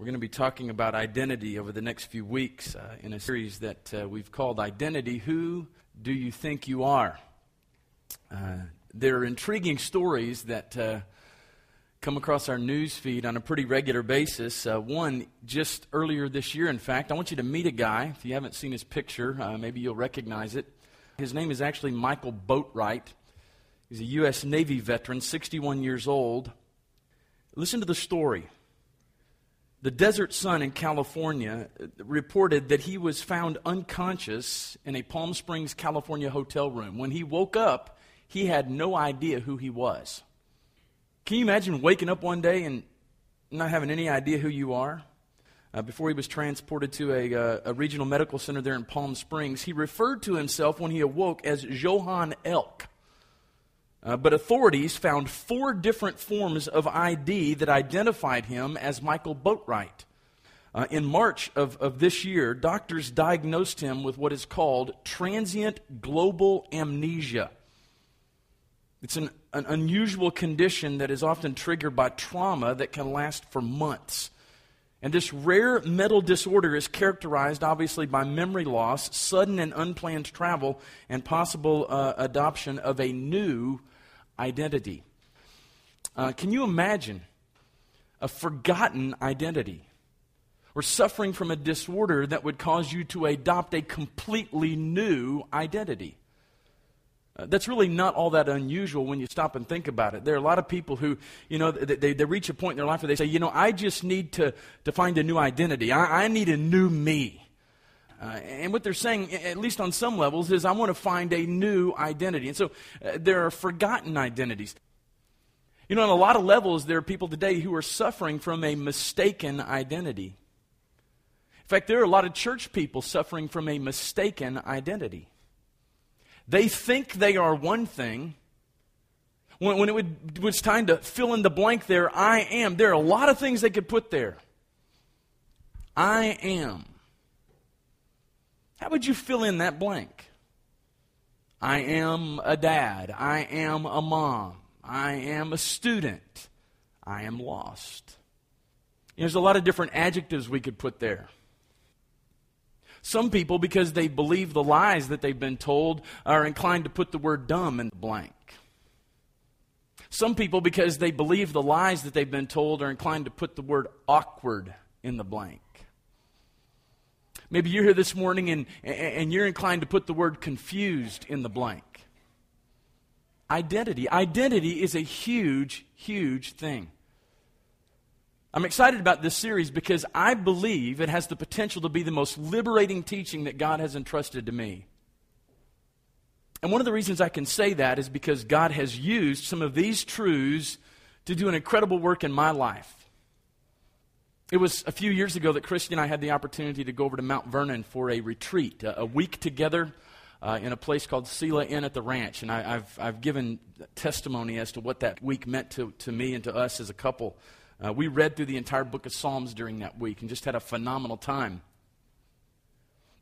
We're going to be talking about identity over the next few weeks uh, in a series that uh, we've called Identity Who Do You Think You Are? Uh, there are intriguing stories that uh, come across our news feed on a pretty regular basis. Uh, one just earlier this year, in fact, I want you to meet a guy. If you haven't seen his picture, uh, maybe you'll recognize it. His name is actually Michael Boatwright. He's a U.S. Navy veteran, 61 years old. Listen to the story. The Desert Sun in California reported that he was found unconscious in a Palm Springs, California hotel room. When he woke up, he had no idea who he was. Can you imagine waking up one day and not having any idea who you are? Uh, before he was transported to a, uh, a, regional medical center there in Palm Springs, he referred to himself when he awoke as Johann Elk. Uh, but authorities found four different forms of ID that identified him as Michael Boatwright. Uh, in March of, of this year, doctors diagnosed him with what is called transient global amnesia. It's an, an unusual condition that is often triggered by trauma that can last for months. And this rare mental disorder is characterized, obviously, by memory loss, sudden and unplanned travel, and possible uh, adoption of a new identity. Uh, can you imagine a forgotten identity? Or suffering from a disorder that would cause you to adopt a completely new identity. Uh, that's really not all that unusual when you stop and think about it. There are a lot of people who, you know, they, they reach a point in their life where they say, you know, I just need to, to find a new identity. I, I need a new me. Uh, and what they're saying, at least on some levels, is I want to find a new identity. And so uh, there are forgotten identities. You know, on a lot of levels, there are people today who are suffering from a mistaken identity. In fact, there are a lot of church people suffering from a mistaken identity. They think they are one thing. When, when it would, was time to fill in the blank there, I am, there are a lot of things they could put there. I am. How would you fill in that blank? I am a dad. I am a mom. I am a student. I am lost. There's a lot of different adjectives we could put there. Some people, because they believe the lies that they've been told, are inclined to put the word dumb in the blank. Some people, because they believe the lies that they've been told, are inclined to put the word awkward in the blank. Maybe you're here this morning and, and you're inclined to put the word confused in the blank. Identity. Identity is a huge, huge thing. I'm excited about this series because I believe it has the potential to be the most liberating teaching that God has entrusted to me. And one of the reasons I can say that is because God has used some of these truths to do an incredible work in my life. It was a few years ago that Christy and I had the opportunity to go over to Mount Vernon for a retreat, a, a week together uh, in a place called Sela Inn at the ranch. And I, have I've given testimony as to what that week meant to, to me and to us as a couple. Uh, we read through the entire book of Psalms during that week and just had a phenomenal time.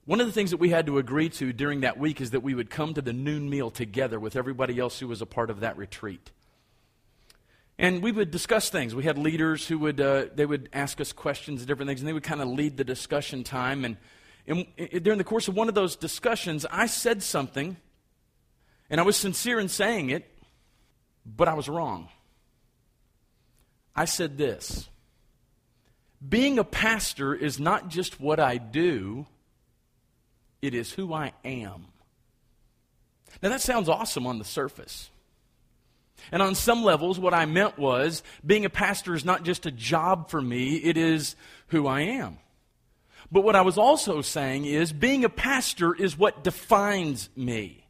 One of the things that we had to agree to during that week is that we would come to the noon meal together with everybody else who was a part of that retreat. And we would discuss things. We had leaders who would, uh, they would ask us questions, and different things, and they would kind of lead the discussion time. And, and, and during the course of one of those discussions, I said something, and I was sincere in saying it, but I was wrong. I said this Being a pastor is not just what I do, it is who I am. Now, that sounds awesome on the surface. And on some levels, what I meant was being a pastor is not just a job for me, it is who I am. But what I was also saying is being a pastor is what defines me.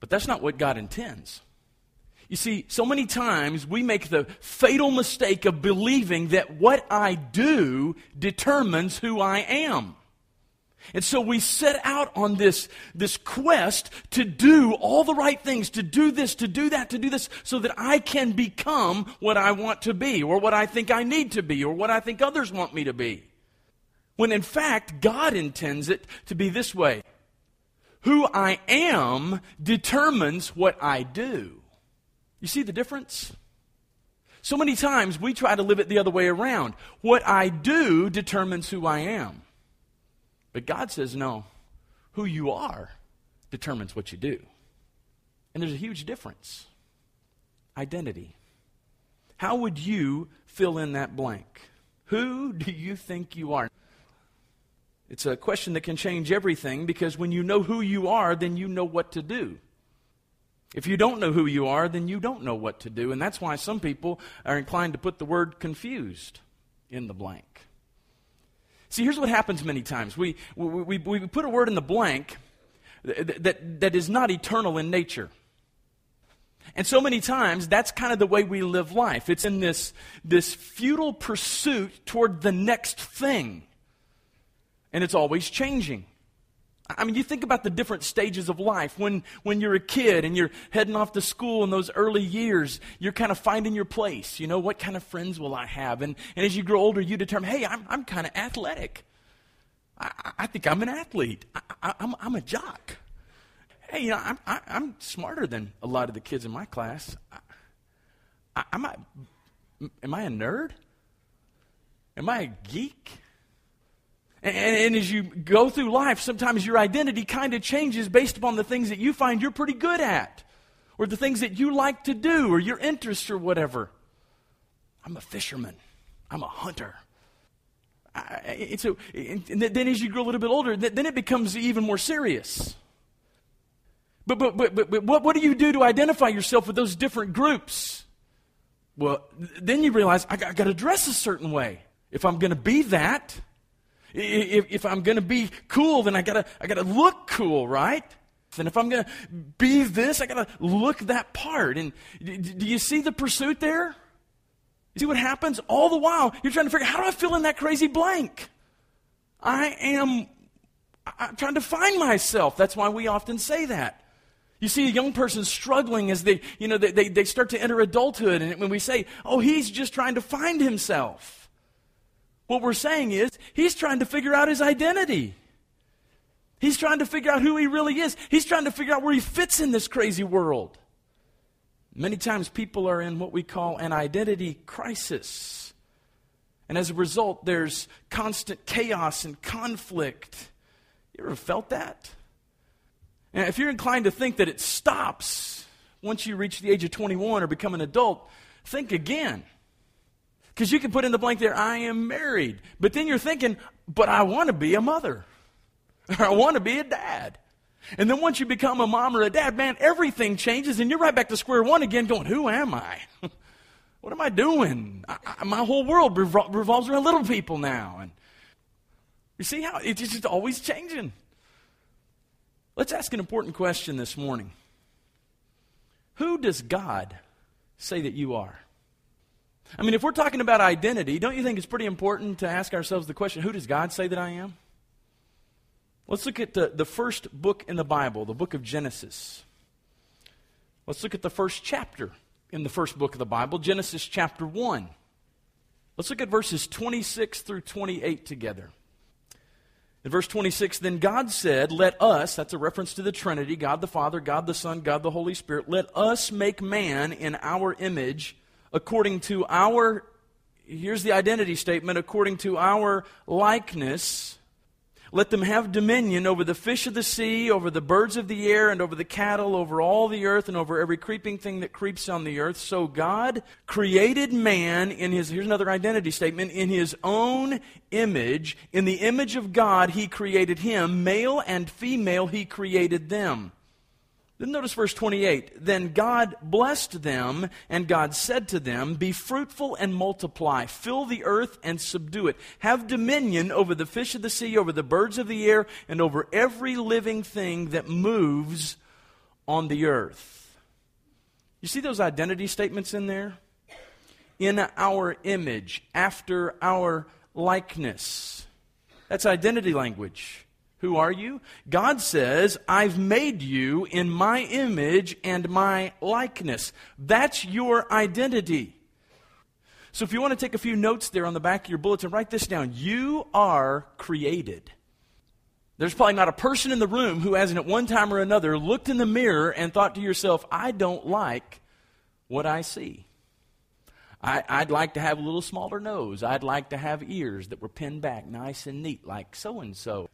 But that's not what God intends. You see, so many times we make the fatal mistake of believing that what I do determines who I am. And so we set out on this, this quest to do all the right things, to do this, to do that, to do this, so that I can become what I want to be, or what I think I need to be, or what I think others want me to be. When in fact, God intends it to be this way Who I am determines what I do. You see the difference? So many times we try to live it the other way around. What I do determines who I am. But God says, no, who you are determines what you do. And there's a huge difference identity. How would you fill in that blank? Who do you think you are? It's a question that can change everything because when you know who you are, then you know what to do. If you don't know who you are, then you don't know what to do. And that's why some people are inclined to put the word confused in the blank. See, here's what happens many times we, we, we, we put a word in the blank that, that, that is not eternal in nature. And so many times, that's kind of the way we live life. It's in this, this futile pursuit toward the next thing. And it's always changing. I mean, you think about the different stages of life. When, when you're a kid and you're heading off to school in those early years, you're kind of finding your place. You know, what kind of friends will I have? And, and as you grow older, you determine, hey, I'm, I'm kind of athletic. I, I think I'm an athlete. I, I, I'm, I'm a jock. Hey, you know, I'm, I, am i am smarter than a lot of the kids in my class. I, I, am, I, am I a nerd? Am I a geek? And, and, as you go through life, sometimes your identity kind of changes based upon the things that you find you're pretty good at, or the things that you like to do, or your interests, or whatever. I'm a fisherman. I'm a hunter. I, and so, and then as you grow a little bit older, then it becomes even more serious. But, but, but, but, but what, what do you do to identify yourself with those different groups? Well, then you realize I I got to dress a certain way. If I'm going to be that, if, if I'm going to be cool, then I got to I got to look cool, right? And if I'm going to be this, I got to look that part. And do you see the pursuit there? You see what happens? All the while, you're trying to figure out how do I fill in that crazy blank? I am I'm trying to find myself. That's why we often say that. You see a young person struggling as they, you know, they, they, they start to enter adulthood. And when we say, oh, he's just trying to find himself. What we're saying is, he's trying to figure out his identity. He's trying to figure out who he really is. He's trying to figure out where he fits in this crazy world. Many times people are in what we call an identity crisis. And as a result, there's constant chaos and conflict. You ever felt that? And if you're inclined to think that it stops once you reach the age of 21 or become an adult, think again. Because you can put in the blank there, I am married. But then you're thinking, but I want to be a mother. Or I want to be a dad. And then once you become a mom or a dad, man, everything changes and you're right back to square one again going, who am I? what am I doing? I, I, my whole world revol- revolves around little people now. And you see how it's just always changing. Let's ask an important question this morning. Who does God say that you are? I mean, if we're talking about identity, don't you think it's pretty important to ask ourselves the question who does God say that I am? Let's look at the, the first book in the Bible, the book of Genesis. Let's look at the first chapter in the first book of the Bible, Genesis chapter 1. Let's look at verses 26 through 28 together. In verse 26, then God said, Let us, that's a reference to the Trinity, God the Father, God the Son, God the Holy Spirit, let us make man in our image according to our, here's the identity statement, according to our likeness. Let them have dominion over the fish of the sea, over the birds of the air, and over the cattle, over all the earth, and over every creeping thing that creeps on the earth. So God created man in his, here's another identity statement, in his own image. In the image of God, he created him. Male and female, he created them. Then notice verse 28. Then God blessed them, and God said to them, Be fruitful and multiply, fill the earth and subdue it. Have dominion over the fish of the sea, over the birds of the air, and over every living thing that moves on the earth. You see those identity statements in there? In our image, after our likeness. That's identity language. Who are you? God says, I've made you in my image and my likeness. That's your identity. So if you want to take a few notes there on the back of your bulletin, write this down. You are created. There's probably not a person in the room who hasn't at one time or another looked in the mirror and thought to yourself, I don't like what I see. I, would like to have a little smaller nose. I'd like to have ears that were pinned back nice and neat, like so and so.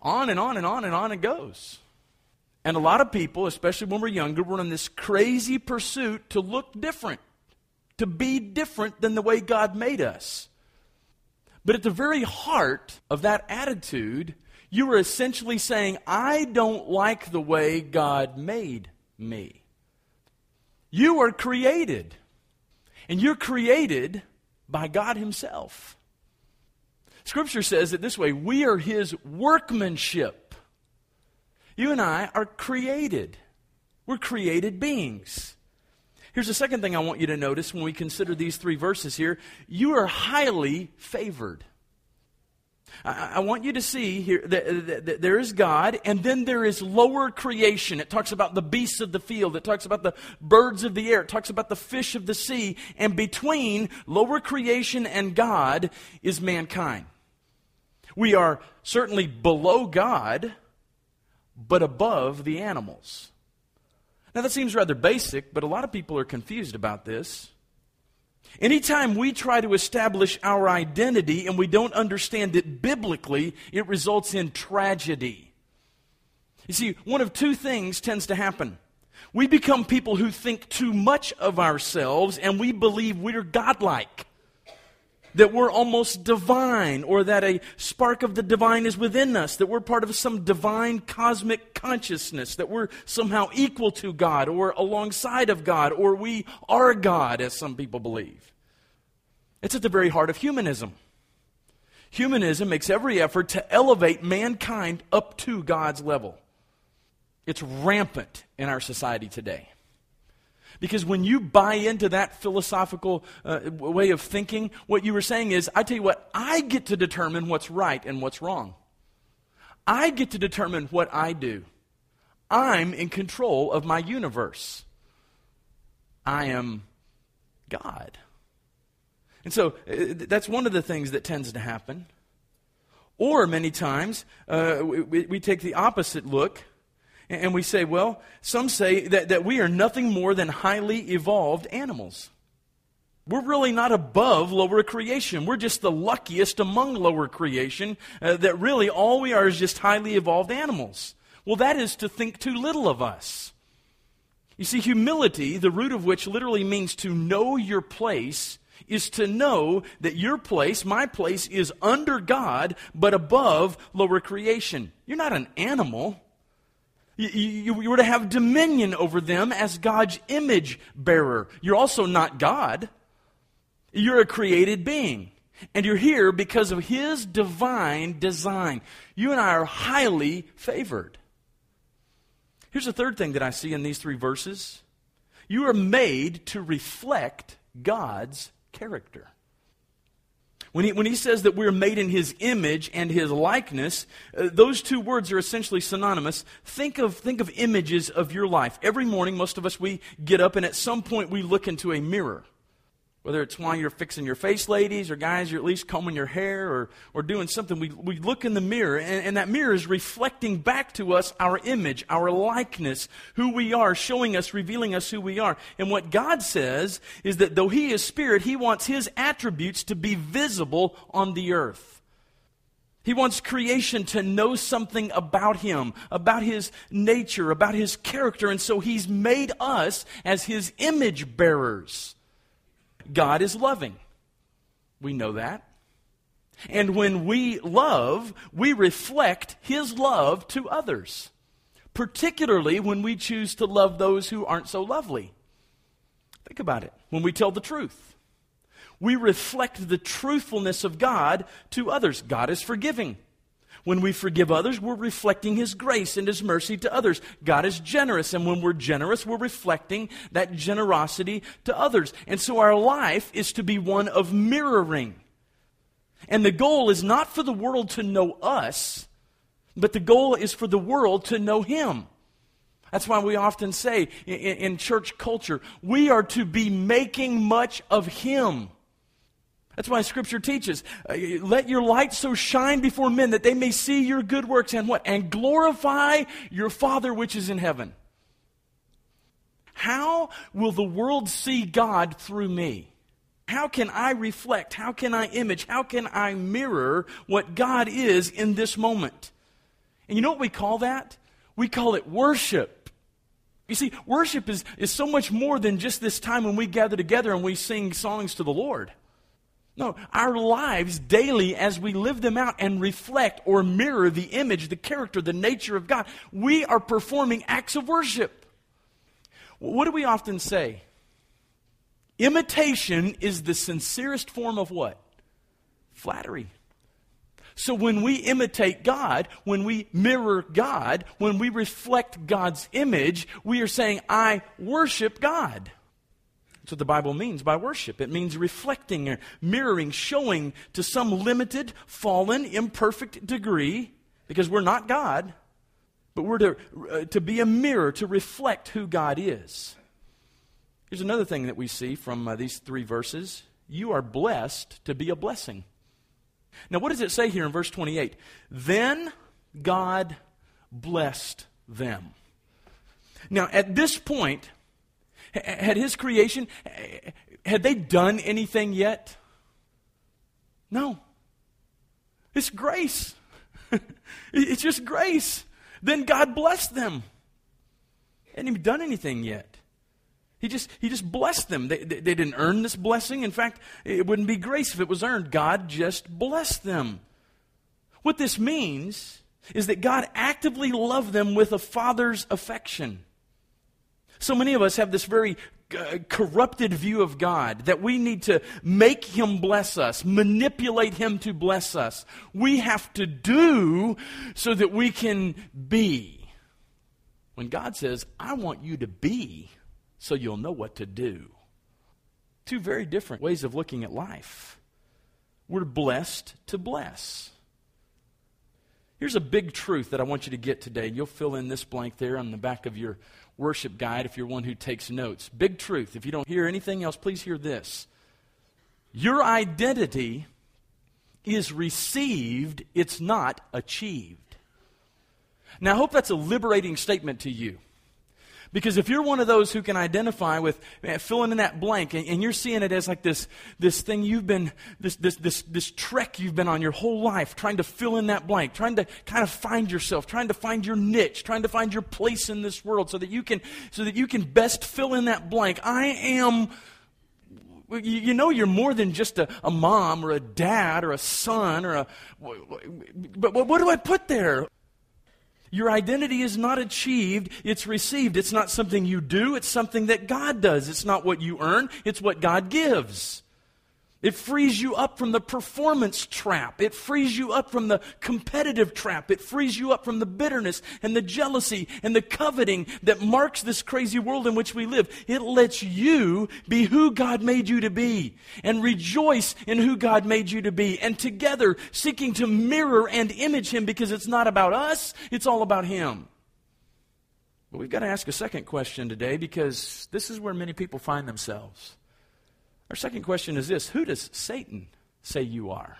On and on and on and on it goes. And a lot of people, especially when we're younger, we're in this crazy pursuit to look different, to be different than the way God made us. But at the very heart of that attitude, you are essentially saying, I don't like the way God made me. You are created and you're created by God Himself. Scripture says it this way we are His workmanship. You and I are created, we're created beings. Here's the second thing I want you to notice when we consider these three verses here you are highly favored. I, want you to see here that, there is God, and then there is lower creation. It talks about the beasts of the field, it talks about the birds of the air, it talks about the fish of the sea, and between lower creation and God is mankind. We are certainly below God, but above the animals. Now, that seems rather basic, but a lot of people are confused about this. Anytime we try to establish our identity and we don't understand it biblically, it results in tragedy. You see, one of two things tends to happen. We become people who think too much of ourselves and we believe we're godlike that we're almost divine, or that a spark of the divine is within us, that we're part of some divine cosmic consciousness, that we're somehow equal to God, or alongside of God, or we are God, as some people believe. It's at the very heart of humanism. Humanism makes every effort to elevate mankind up to God's level. It's rampant in our society today. Because when you buy into that philosophical uh, way of thinking, what you were saying is, I tell you what, I get to determine what's right and what's wrong. I get to determine what I do. I'm in control of my universe. I am God. And so uh, that's one of the things that tends to happen. Or many times, uh, we, we take the opposite look and we say, well, some say that, that we are nothing more than highly evolved animals. We're really not above lower creation. We're just the luckiest among lower creation, uh, that really all we are is just highly evolved animals. Well, that is to think too little of us. You see, humility, the root of which literally means to know your place, is to know that your place, my place, is under God, but above lower creation. You're not an animal. You, you, were to have dominion over them as God's image bearer. You're also not God. You're a created being. And you're here because of His divine design. You and I are highly favored. Here's the third thing that I see in these three verses you are made to reflect God's character. When he, when he says that we're made in his image and his likeness, uh, those two words are essentially synonymous. Think of, think of images of your life. Every morning, most of us, we get up and at some point we look into a mirror. Whether it's while you're fixing your face, ladies, or guys, you're at least combing your hair or, or doing something, we, we look in the mirror, and, and that mirror is reflecting back to us our image, our likeness, who we are, showing us, revealing us who we are. And what God says is that though He is Spirit, He wants His attributes to be visible on the earth. He wants creation to know something about him, about his nature, about his character, and so he's made us as his image bearers. God is loving. We know that. And when we love, we reflect His love to others, particularly when we choose to love those who aren't so lovely. Think about it. When we tell the truth, we reflect the truthfulness of God to others. God is forgiving. When we forgive others, we're reflecting His grace and His mercy to others. God is generous, and when we're generous, we're reflecting that generosity to others. And so our life is to be one of mirroring. And the goal is not for the world to know us, but the goal is for the world to know Him. That's why we often say in, in church culture, we are to be making much of Him. That's why Scripture teaches, uh, let your light so shine before men that they may see your good works and what? And glorify your Father which is in heaven. How will the world see God through me? How can I reflect? How can I image? How can I mirror what God is in this moment? And you know what we call that? We call it worship. You see, worship is, is so much more than just this time when we gather together and we sing songs to the Lord. No, our lives daily as we live them out and reflect or mirror the image, the character, the nature of God, we are performing acts of worship. What do we often say? Imitation is the sincerest form of what? Flattery. So when we imitate God, when we mirror God, when we reflect God's image, we are saying, I worship God. That's what the Bible means by worship. It means reflecting, mirroring, showing to some limited, fallen, imperfect degree, because we're not God, but we're to, uh, to be a mirror, to reflect who God is. Here's another thing that we see from uh, these three verses you are blessed to be a blessing. Now, what does it say here in verse 28? Then God blessed them. Now, at this point, had his creation, had they done anything yet? No. It's grace. it's just grace. Then God blessed them. Hadn't even done anything yet. He just, he just blessed them. They, they, they, didn't earn this blessing. In fact, it wouldn't be grace if it was earned. God just blessed them. What this means is that God actively loved them with a father's affection. So many of us have this very uh, corrupted view of God that we need to make Him bless us, manipulate Him to bless us. We have to do so that we can be. When God says, I want you to be so you'll know what to do. Two very different ways of looking at life. We're blessed to bless. Here's a big truth that I want you to get today. You'll fill in this blank there on the back of your worship guide if you're one who takes notes. Big truth. If you don't hear anything else, please hear this. Your identity is received, it's not achieved. Now, I hope that's a liberating statement to you. Because if you're one of those who can identify with uh, filling in that blank and, and, you're seeing it as like this, this thing you've been, this, this, this, this trek you've been on your whole life, trying to fill in that blank, trying to kind of find yourself, trying to find your niche, trying to find your place in this world so that you can, so that you can best fill in that blank. I am, you know you're more than just a, a mom or a dad or a son or a, but what do I put there? Your identity is not achieved, it's received. It's not something you do, it's something that God does. It's not what you earn, it's what God gives. It frees you up from the performance trap. It frees you up from the competitive trap. It frees you up from the bitterness and the jealousy and the coveting that marks this crazy world in which we live. It lets you be who God made you to be and rejoice in who God made you to be and together seeking to mirror and image Him because it's not about us, it's all about Him. But we've got to ask a second question today because this is where many people find themselves. Our second question is this Who does Satan say you are?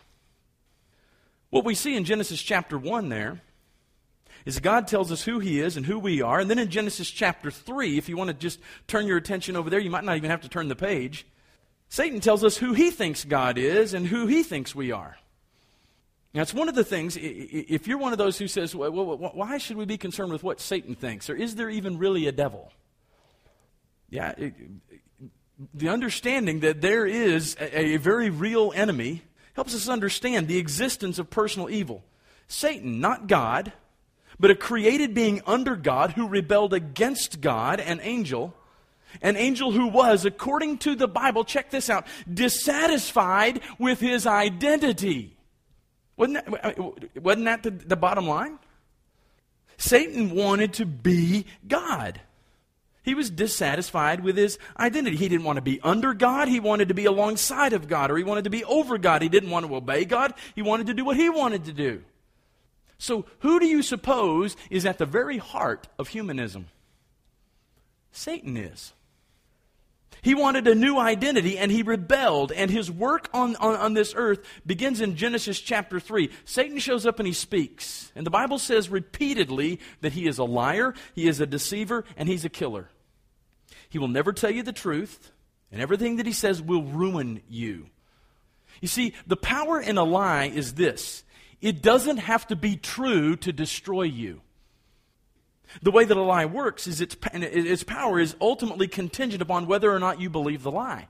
What we see in Genesis chapter 1 there is God tells us who he is and who we are. And then in Genesis chapter 3, if you want to just turn your attention over there, you might not even have to turn the page. Satan tells us who he thinks God is and who he thinks we are. Now, it's one of the things, if you're one of those who says, why should we be concerned with what Satan thinks? Or is there even really a devil? Yeah, the understanding that there is a, a very real enemy helps us understand the existence of personal evil. Satan, not God, but a created being under God who rebelled against God, an angel, an angel who was, according to the Bible, check this out, dissatisfied with his identity. Wasn't that, wasn't that the, the bottom line? Satan wanted to be God. He was dissatisfied with his identity. He didn't want to be under God. He wanted to be alongside of God, or he wanted to be over God. He didn't want to obey God. He wanted to do what he wanted to do. So, who do you suppose is at the very heart of humanism? Satan is. He wanted a new identity and he rebelled, and his work on, on, on, this earth begins in Genesis chapter 3. Satan shows up and he speaks. And the Bible says repeatedly that he is a liar, he is a deceiver, and he's a killer. He will never tell you the truth. And everything that he says will ruin you. You see, the power in a lie is this it doesn't have to be true to destroy you. The way that a lie works is its, its power is ultimately contingent upon whether or not you believe the lie.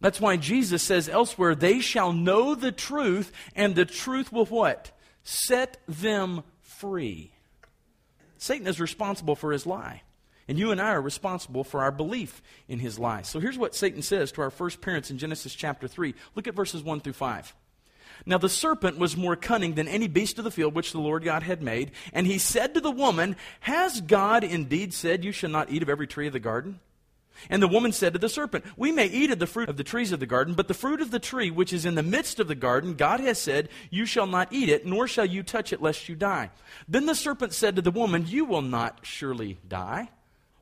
That's why Jesus says elsewhere, they shall know the truth, and the truth will what? Set them free. Satan is responsible for his lie. And you and I are responsible for our belief in his lies. So here's what Satan says to our first parents in Genesis chapter 3. Look at verses 1 through 5. Now the serpent was more cunning than any beast of the field which the Lord God had made. And he said to the woman, Has God indeed said, You shall not eat of every tree of the garden? And the woman said to the serpent, We may eat of the fruit of the trees of the garden, but the fruit of the tree which is in the midst of the garden, God has said, You shall not eat it, nor shall you touch it, lest you die. Then the serpent said to the woman, You will not surely die.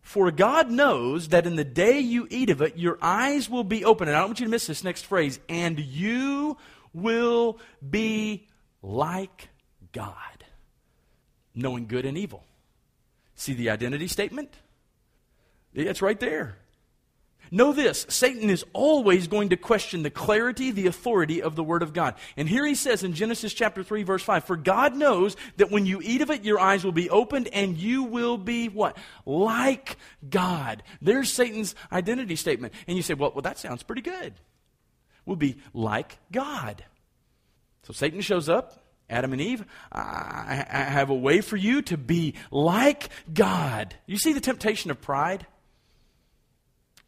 For God knows that in the day you eat of it, your eyes will be open. And I don't want you to miss this next phrase. And you will be like God, knowing good and evil. See the identity statement? It's right there. Know this Satan is always going to question the clarity, the authority of the Word of God. And here he says in Genesis chapter 3, verse 5 For God knows that when you eat of it, your eyes will be opened and you will be what? Like God. There's Satan's identity statement. And you say, Well, well that sounds pretty good. We'll be like God. So Satan shows up. Adam and Eve, I, I have a way for you to be like God. You see the temptation of pride?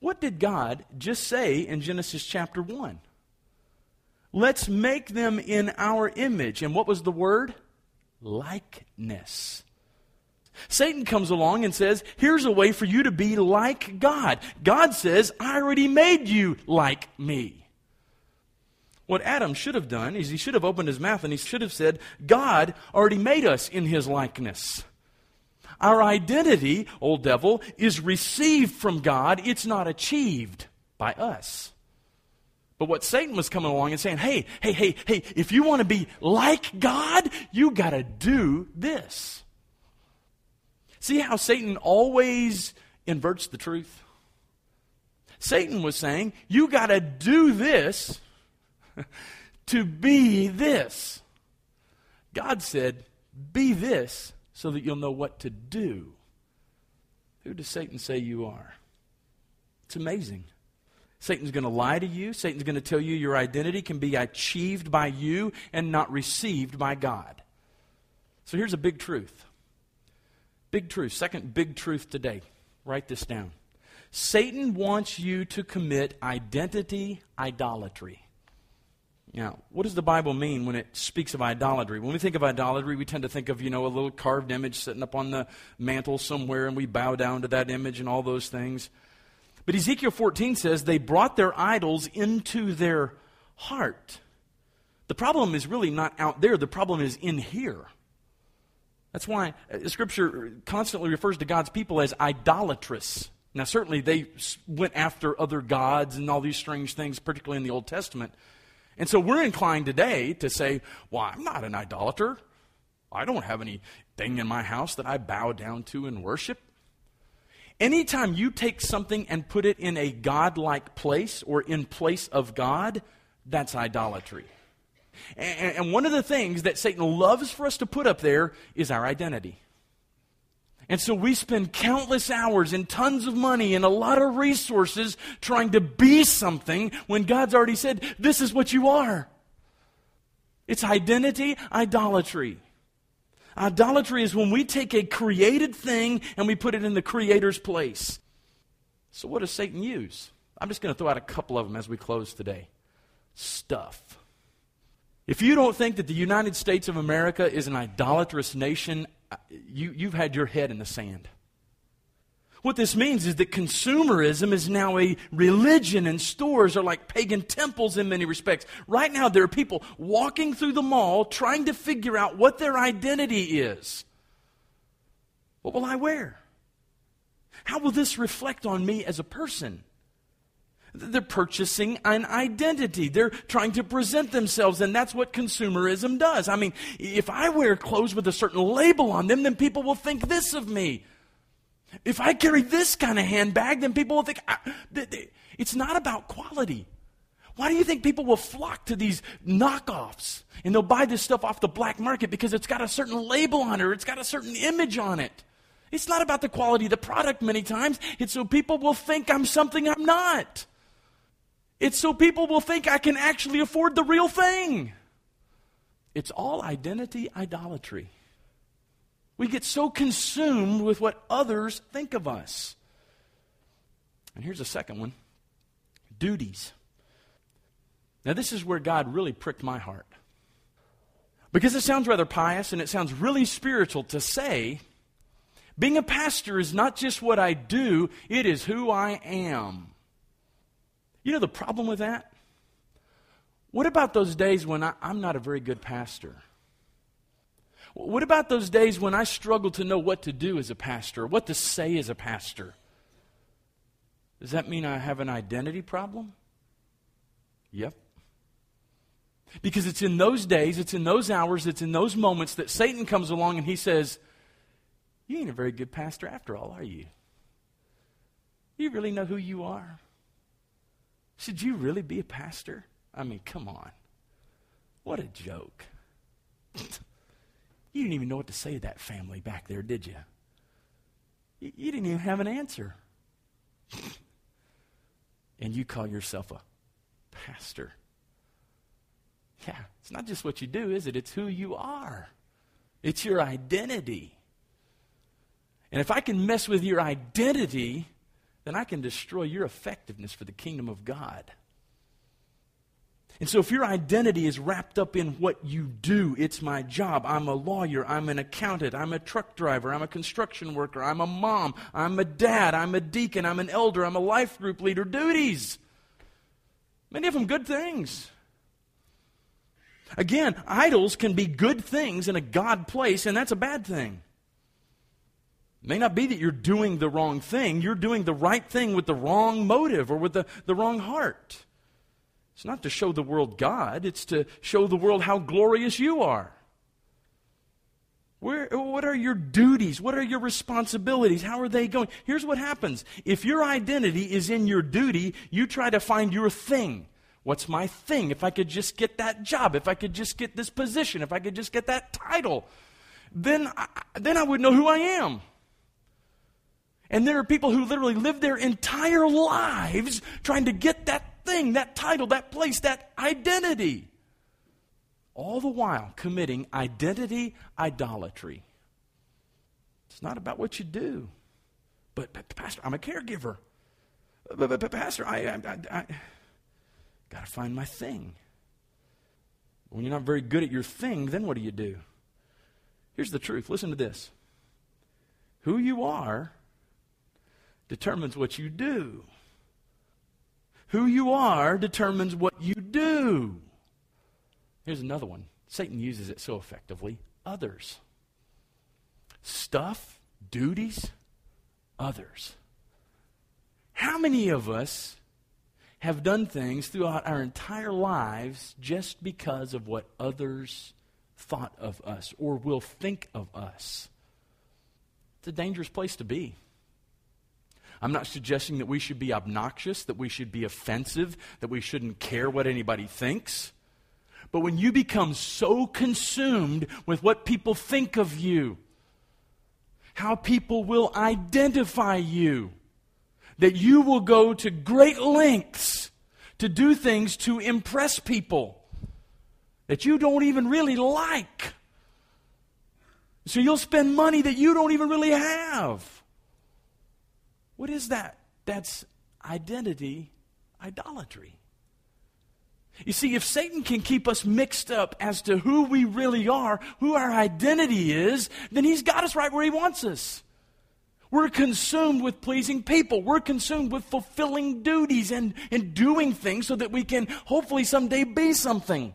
What did God just say in Genesis chapter 1? Let's make them in our image. And what was the word? Likeness. Satan comes along and says, Here's a way for you to be like God. God says, I already made you like me. What Adam should have done is he should have opened his mouth and he should have said, God already made us in his likeness. Our identity, old devil, is received from God, it's not achieved by us. But what Satan was coming along and saying, hey, hey, hey, hey, if you want to be like God, you got to do this. See how Satan always inverts the truth? Satan was saying, you got to do this to be this. God said, be this so that you'll know what to do. Who does Satan say you are? It's amazing. Satan's going to lie to you. Satan's going to tell you your identity can be achieved by you and not received by God. So here's a big truth. Big truth. Second big truth today. Write this down. Satan wants you to commit identity idolatry. Now, what does the Bible mean when it speaks of idolatry? When we think of idolatry, we tend to think of, you know, a little carved image sitting up on the mantle somewhere and we bow down to that image and all those things. But Ezekiel 14 says they brought their idols into their heart. The problem is really not out there, the problem is in here. That's why uh, Scripture constantly refers to God's people as idolatrous. Now, certainly they went after other gods and all these strange things, particularly in the Old Testament. And so we're inclined today to say, well, I'm not an idolater. I don't have anything in my house that I bow down to and worship. Anytime you take something and put it in a godlike place or in place of God, that's idolatry. And, one of the things that Satan loves for us to put up there is our identity. And so we spend countless hours and tons of money and a lot of resources trying to be something when God's already said, This is what you are. It's identity idolatry. Idolatry is when we take a created thing and we put it in the Creator's place. So, what does Satan use? I'm just going to throw out a couple of them as we close today. Stuff. If you don't think that the United States of America is an idolatrous nation, you, you've had your head in the sand. What this means is that consumerism is now a religion, and stores are like pagan temples in many respects. Right now, there are people walking through the mall trying to figure out what their identity is. What will I wear? How will this reflect on me as a person? They're purchasing an identity. They're trying to present themselves, and that's what consumerism does. I mean, if I wear clothes with a certain label on them, then people will think this of me. If I carry this kind of handbag, then people will think it's not about quality. Why do you think people will flock to these knockoffs and they'll buy this stuff off the black market because it's got a certain label on it or it's got a certain image on it? It's not about the quality of the product many times. It's so people will think I'm something I'm not. It's so people will think I can actually afford the real thing. It's all identity idolatry. We get so consumed with what others think of us. And here's a second one duties. Now, this is where God really pricked my heart. Because it sounds rather pious and it sounds really spiritual to say, being a pastor is not just what I do, it is who I am. You know the problem with that? What about those days when I, am not a very good pastor? What about those days when I struggle to know what to do as a pastor, what to say as a pastor? Does that mean I have an identity problem? Yep. Because it's in those days, it's in those hours, it's in those moments that Satan comes along and he says, You ain't a very good pastor after all, are you? You really know who you are? Should you really be a pastor? I mean, come on. What a joke. you didn't even know what to say to that family back there, did you? You, you didn't even have an answer. and you call yourself a pastor. Yeah, it's not just what you do, is it? It's who you are, it's your identity. And if I can mess with your identity, then I can destroy your effectiveness for the kingdom of God. And so, if your identity is wrapped up in what you do, it's my job. I'm a lawyer. I'm an accountant. I'm a truck driver. I'm a construction worker. I'm a mom. I'm a dad. I'm a deacon. I'm an elder. I'm a life group leader. Duties. Many of them good things. Again, idols can be good things in a God place, and that's a bad thing. May not be that you're doing the wrong thing, you're doing the right thing with the wrong motive or with the, the wrong heart. It's not to show the world God, it's to show the world how glorious you are. Where, what are your duties? What are your responsibilities? How are they going? Here's what happens. If your identity is in your duty, you try to find your thing. What's my thing? If I could just get that job, if I could just get this position, if I could just get that title, then I, then I would know who I am. And there are people who literally live their entire lives trying to get that thing, that title, that place, that identity. All the while committing identity idolatry. It's not about what you do. But, but Pastor, I'm a caregiver. But, but, but Pastor, I, I, I, I Got to find my thing. When you're not very good at your thing, then what do you do? Here's the truth. Listen to this. Who you are determines what you do. Who you are determines what you do. Here's another one. Satan uses it so effectively. Others. Stuff, duties, others. How many of us have done things throughout our entire lives just because of what others thought of us or will think of us. It's a dangerous place to be. I'm not suggesting that we should be obnoxious, that we should be offensive, that we shouldn't care what anybody thinks. But when you become so consumed with what people think of you, how people will identify you, that you will go to great lengths to do things to impress people that you don't even really like. So you'll spend money that you don't even really have. What is that? That's identity idolatry. You see, if Satan can keep us mixed up as to who we really are, who our identity is, then he's got us right where he wants us. We're consumed with pleasing people. We're consumed with fulfilling duties and, and doing things so that we can hopefully someday be something.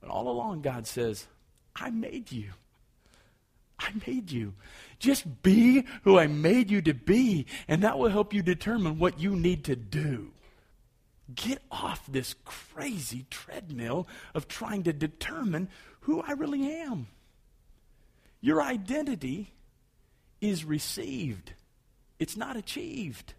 But all along, God says, I made you. I made you. Just be who I made you to be, and that will help you determine what you need to do. Get off this crazy treadmill of trying to determine who I really am. Your identity is received, it's not achieved.